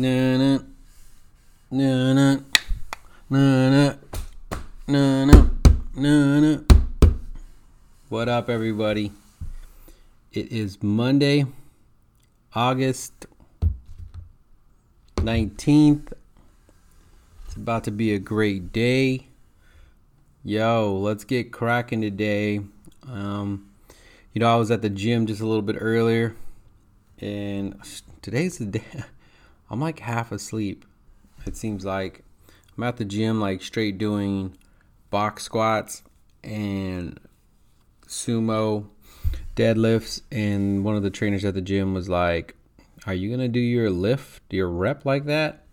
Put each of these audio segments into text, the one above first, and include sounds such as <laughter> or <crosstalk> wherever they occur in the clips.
Na na na na na na na na. What up, everybody? It is Monday, August nineteenth. It's about to be a great day. Yo, let's get cracking today. Um, you know, I was at the gym just a little bit earlier, and today's the day. <laughs> I'm like half asleep. It seems like I'm at the gym, like straight doing box squats and sumo deadlifts. And one of the trainers at the gym was like, Are you going to do your lift, your rep like that?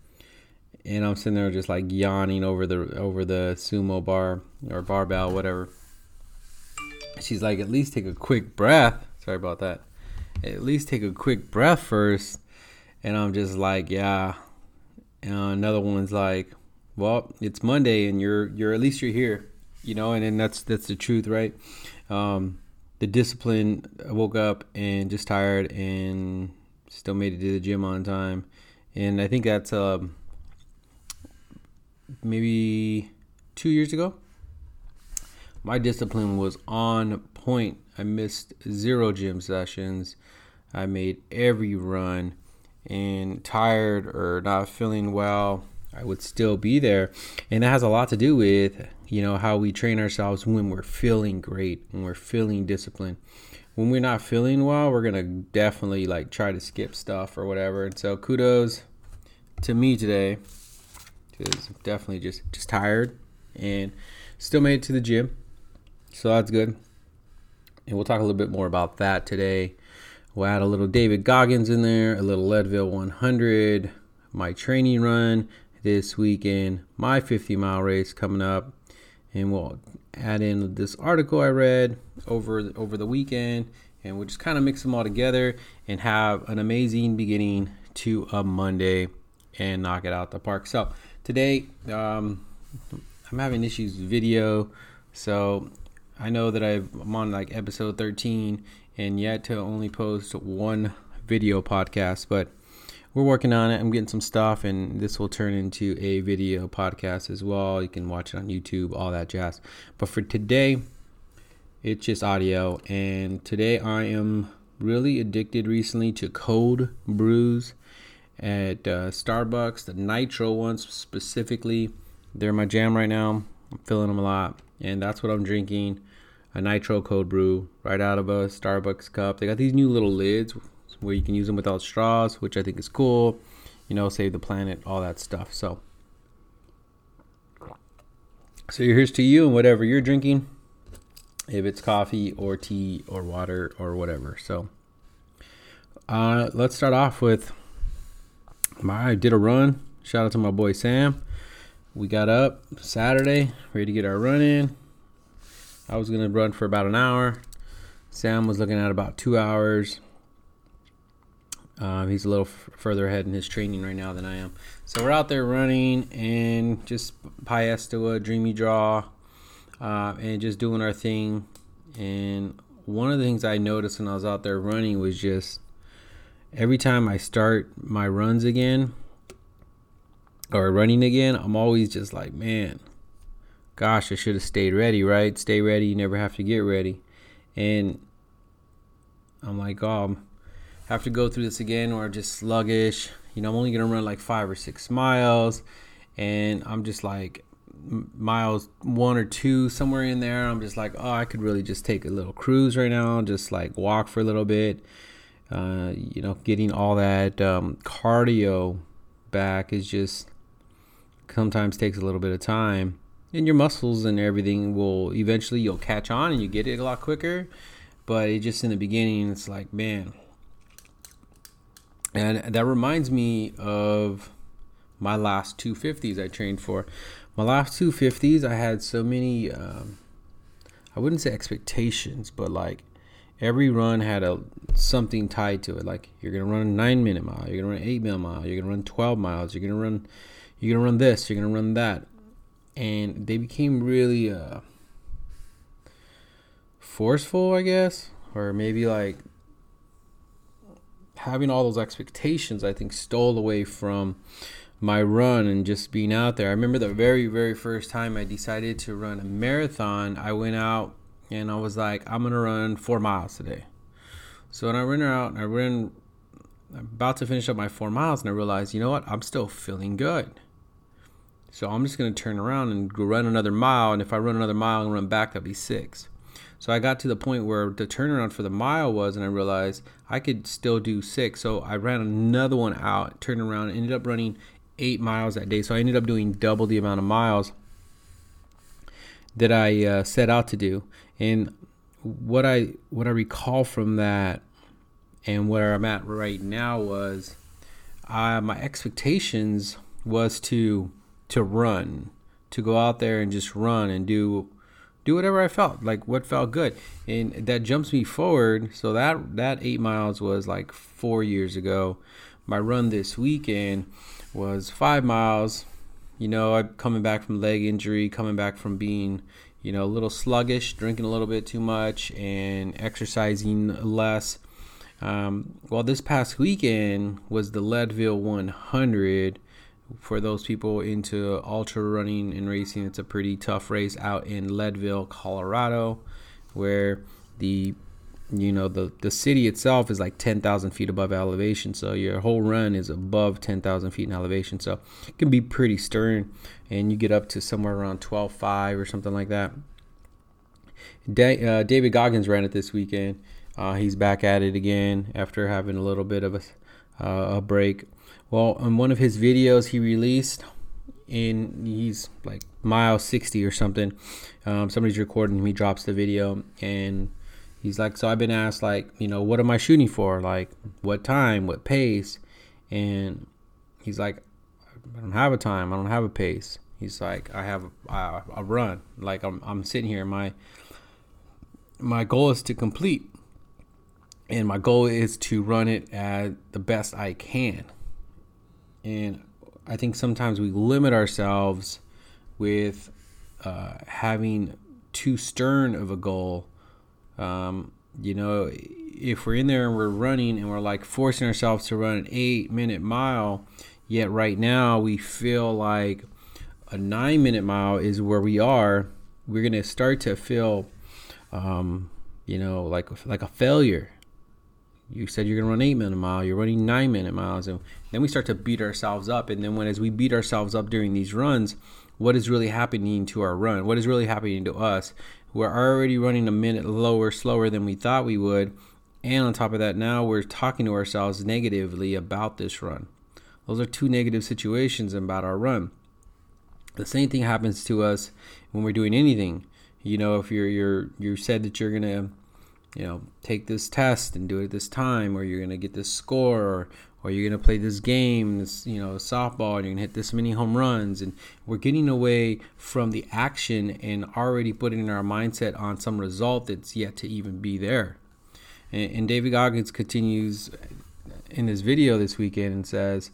And I'm sitting there just like yawning over the over the sumo bar or barbell, whatever. She's like, at least take a quick breath. Sorry about that. At least take a quick breath first and I'm just like, yeah. And another one's like, well, it's Monday, and you're you're at least you're here, you know, and, then that's that's the truth, right? Um, the discipline. I woke up and just tired, and still made it to the gym on time, and I think that's um, maybe two years ago. My discipline was on point. I missed zero gym sessions. I made every run and tired or not feeling well, I would still be there. And that has a lot to do with, you know, how we train ourselves when we're feeling great, when we're feeling disciplined. When we're not feeling well, we're going to definitely like try to skip stuff or whatever. And so kudos to me today because I'm definitely just just tired and still made it to the gym. So that's good. And we'll talk a little bit more about that today. We'll add a little David Goggins in there, a little Leadville 100, my training run this weekend, my 50 mile race coming up, and we'll add in this article I read over over the weekend, and we'll just kind of mix them all together and have an amazing beginning to a Monday and knock it out the park. So today, um, I'm having issues with video, so I know that i am on like episode 13 and yet to only post one video podcast, but we're working on it. I'm getting some stuff, and this will turn into a video podcast as well. You can watch it on YouTube, all that jazz. But for today, it's just audio. And today, I am really addicted recently to cold brews at uh, Starbucks, the nitro ones specifically. They're my jam right now. I'm feeling them a lot, and that's what I'm drinking a nitro cold brew right out of a Starbucks cup. They got these new little lids where you can use them without straws, which I think is cool. You know, save the planet, all that stuff. So, so here's to you and whatever you're drinking, if it's coffee or tea or water or whatever. So, uh, let's start off with my I did a run. Shout out to my boy Sam. We got up Saturday, ready to get our run in I was gonna run for about an hour. Sam was looking at about two hours. Um, he's a little f- further ahead in his training right now than I am. So we're out there running and just Piestewa, Dreamy Draw, uh, and just doing our thing. And one of the things I noticed when I was out there running was just every time I start my runs again or running again, I'm always just like, man, gosh, I should have stayed ready, right? Stay ready, you never have to get ready. And I'm like, oh, I have to go through this again or just sluggish. You know, I'm only to run like five or six miles. And I'm just like, miles one or two, somewhere in there. I'm just like, oh, I could really just take a little cruise right now, just like walk for a little bit. Uh, you know, getting all that um, cardio back is just sometimes takes a little bit of time and your muscles and everything will eventually you'll catch on and you get it a lot quicker. But it just in the beginning it's like man. And that reminds me of my last 250s i trained for. My last 250s i had so many um, i wouldn't say expectations but like every run had a something tied to it. Like you're gonna run a nine minute mile you're gonna run an eight minute mile you're gonna run 12 miles you're gonna run you're gonna run this you're gonna run that and they became really uh, forceful, I guess, or maybe like having all those expectations, I think, stole away from my run and just being out there. I remember the very, very first time I decided to run a marathon, I went out and I was like, I'm gonna run four miles today. So when I ran out, and I ran about to finish up my four miles, and I realized, you know what, I'm still feeling good. So I'm just gonna turn around and go run another mile, and if I run another mile and run back, that'll be six. So I got to the point where the turnaround for the mile was, and I realized I could still do six. So I ran another one out, turned around, ended up running eight miles that day. So I ended up doing double the amount of miles that I uh, set out to do. And what I what I recall from that and where I'm at right now was uh, my expectations was to to run, to go out there and just run and do do whatever I felt like what felt good, and that jumps me forward. So that that eight miles was like four years ago. My run this weekend was five miles. You know, I'm coming back from leg injury, coming back from being you know, a little sluggish, drinking a little bit too much, and exercising less. Um, well, this past weekend was the Leadville 100. For those people into ultra running and racing, it's a pretty tough race out in Leadville, Colorado, where the you know the the city itself is like 10,000 feet above elevation. So your whole run is above 10,000 feet in elevation. So it can be pretty stern. And you get up to somewhere around 12.5 or something like that. Da- uh, David Goggins ran it this weekend. Uh, he's back at it again after having a little bit of a, uh, a break well on one of his videos he released in he's like mile 60 or something um, somebody's recording him he drops the video and he's like, so I've been asked like, you know, what am I shooting for? Like, what time, what pace? And he's like, I don't have a time. I don't have a pace. He's like, I have a, a run. Like I'm, I'm sitting here. My, my goal is to complete, and my goal is to run it at the best I can. And I think sometimes we limit ourselves with uh, having too stern of a goal um, you know, if we're in there and we're running and we're like forcing ourselves to run an eight minute mile, yet right now we feel like a nine minute mile is where we are, we're gonna start to feel, um, you know, like like a failure. You said you're gonna run eight minute mile, you're running nine minute miles, and then we start to beat ourselves up. And then when as we beat ourselves up during these runs, what is really happening to our run? What is really happening to us? We're already running a minute lower, slower than we thought we would. And on top of that, now we're talking to ourselves negatively about this run. Those are two negative situations about our run. The same thing happens to us when we're doing anything. You know, if you're you're you said that you're gonna, you know, take this test and do it at this time, or you're gonna get this score, or or you're gonna play this game, this you know softball, and you're gonna hit this many home runs, and we're getting away from the action and already putting our mindset on some result that's yet to even be there. And, and David Goggins continues in this video this weekend and says,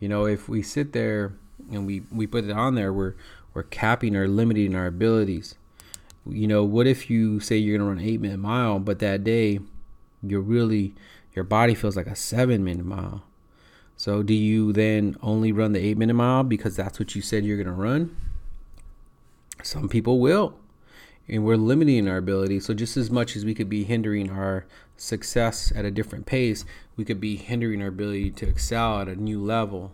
you know, if we sit there and we we put it on there, we're we're capping or limiting our abilities. You know, what if you say you're gonna run an eight minute mile, but that day you're really your body feels like a seven minute mile so do you then only run the eight minute mile because that's what you said you're to run? Some people will. And we're limiting our ability. So just as much as we could be hindering our success at a different pace, we could be hindering our ability to excel at a new level.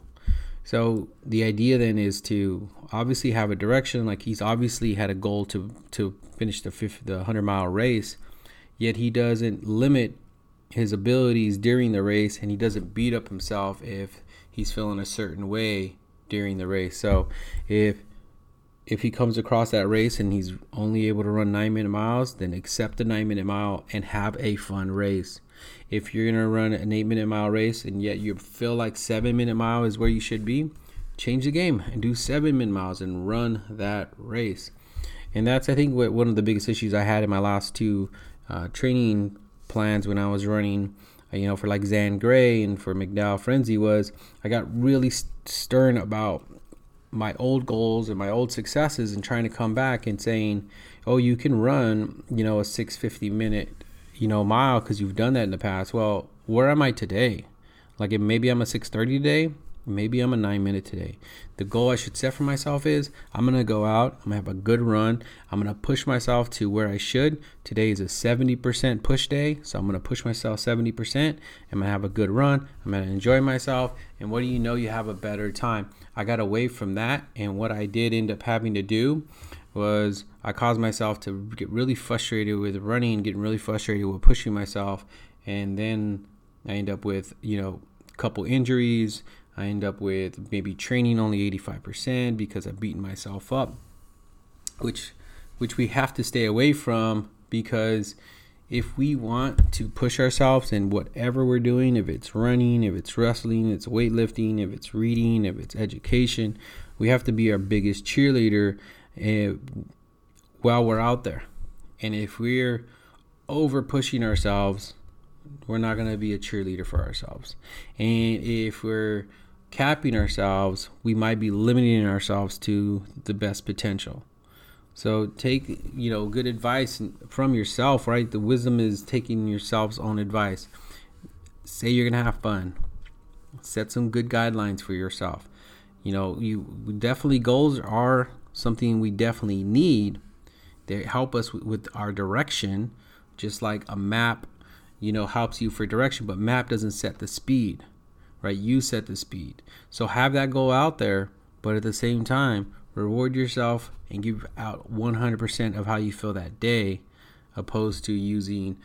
So the idea then is to obviously have a direction. Like he's obviously had a goal to to finish the 50, the 100 mile race, yet he doesn't limit his abilities during the race and he doesn't beat up himself if he's feeling a certain way during the race. So if if he comes across that race and he's only able to run nine minute miles, then accept the nine minute mile and have a fun race. If you're gonna run an eight minute mile race and yet you feel like seven minute mile is where you should be, change the game and do seven minute miles and run that race. And that's I think what one of the biggest issues I had in my last two uh, training plans when I was running, uh, you know, for like Zane Grey and for McDowell Frenzy was I got really stern about my old goals and my old successes and trying to come back and saying, oh, you can run, you know, a 650 minute, you know, mile because you've done that in the past. Well, where am I today? Like if maybe I'm a 6:30 today, maybe I'm a 9 minute today. The goal I should set for myself is I'm going to go out, I'm going to have a good run. I'm going to push myself to where I should. Today is a 70% push day, so I'm going to push myself 70%. I'm going to have a good run. I'm going to enjoy myself, and what do you know you have a better time. I got away from that, and what I did end up having to do was I caused myself to get really frustrated with running, getting really frustrated with pushing myself, and then I end up with, you know, a couple injuries. I end up with maybe training only 85% because I've beaten myself up, which which we have to stay away from because if we want to push ourselves in whatever we're doing, if it's running, if it's wrestling, it's weightlifting, if it's reading, if it's education, we have to be our biggest cheerleader uh, while we're out there. And if we're over pushing ourselves, we're not going to be a cheerleader for ourselves. And if we're capping ourselves, we might be limiting ourselves to the best potential. So take, you know, good advice from yourself, right? The wisdom is taking yourself's own advice. Say you're going to have fun. Set some good guidelines for yourself. You know, you definitely goals are something we definitely need. They help us with our direction, just like a map, you know, helps you for direction, but map doesn't set the speed, right? You set the speed. So have that goal out there, but at the same time, reward yourself and give out 100% of how you feel that day, opposed to using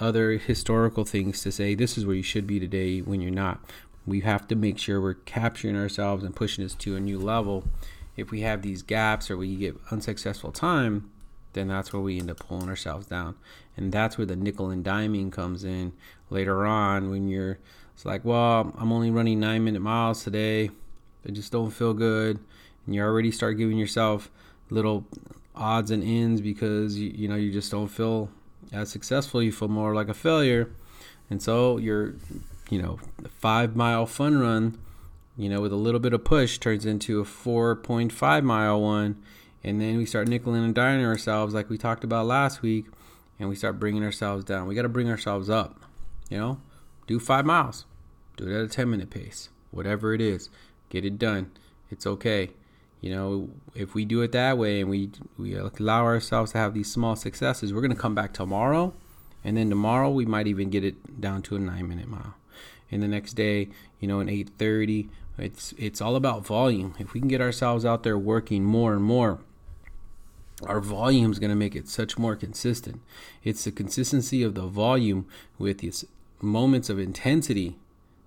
other historical things to say this is where you should be today when you're not. We have to make sure we're capturing ourselves and pushing us to a new level if we have these gaps or we get unsuccessful time, then that's where we end up pulling ourselves down. And that's where the nickel and diming comes in later on when you're it's like, well, I'm only running nine minute miles today. I just don't feel good. And you already start giving yourself little odds and ends because you, you know you just don't feel as successful. You feel more like a failure. And so your you know, five mile fun run you know, with a little bit of push turns into a 4.5 mile one. And then we start nickeling and diming ourselves like we talked about last week. And we start bringing ourselves down. We got to bring ourselves up. You know, do five miles. Do it at a 10 minute pace. Whatever it is, get it done. It's okay. You know, if we do it that way and we, we allow ourselves to have these small successes, we're going to come back tomorrow. And then tomorrow we might even get it down to a nine minute mile. And the next day, you know, an 830 it's it's all about volume. If we can get ourselves out there working more and more, our volume is going to make it such more consistent. It's the consistency of the volume with these moments of intensity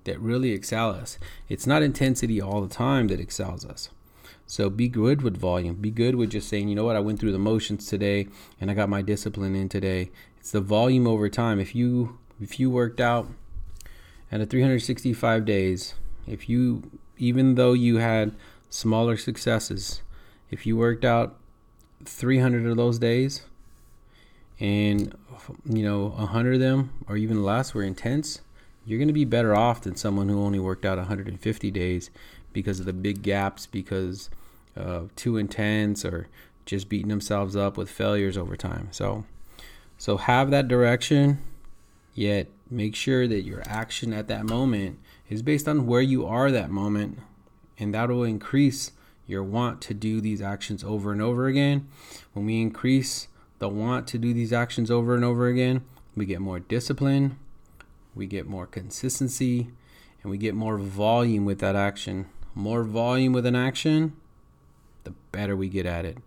that really excel us. It's not intensity all the time that excels us. So be good with volume. Be good with just saying, you know what, I went through the motions today and I got my discipline in today. It's the volume over time. If you if you worked out at a 365 days if you, even though you had smaller successes, if you worked out 300 of those days and, you know, 100 of them or even less were intense, you're going to be better off than someone who only worked out 150 days because of the big gaps, because of too intense or just beating themselves up with failures over time. So, so have that direction, yet make sure that your action at that moment is based on where you are that moment, and that will increase your want to do these actions over and over again. When we increase the want to do these actions over and over again, we get more discipline, we get more consistency, and we get more volume with that action. More volume with an action, the better we get at it.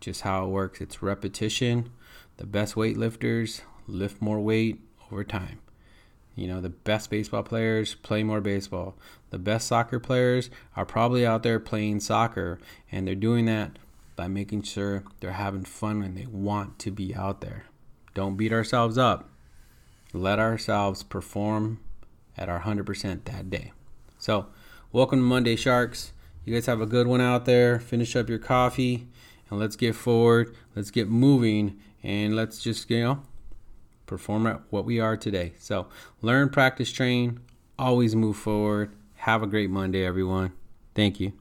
Just how it works. It's repetition. The best weightlifters lift more weight over time. You know, the best baseball players play more baseball. The best soccer players are probably out there playing soccer, and they're doing that by making sure they're having fun and they want to be out there. Don't beat ourselves up. Let ourselves perform at our 100% that day. So, welcome to Monday Sharks. You guys have a good one out there. Finish up your coffee and let's get forward. Let's get moving and let's just, you know, perform at what we are today. So learn, practice, train, always move forward. Have a great Monday, everyone. Thank you.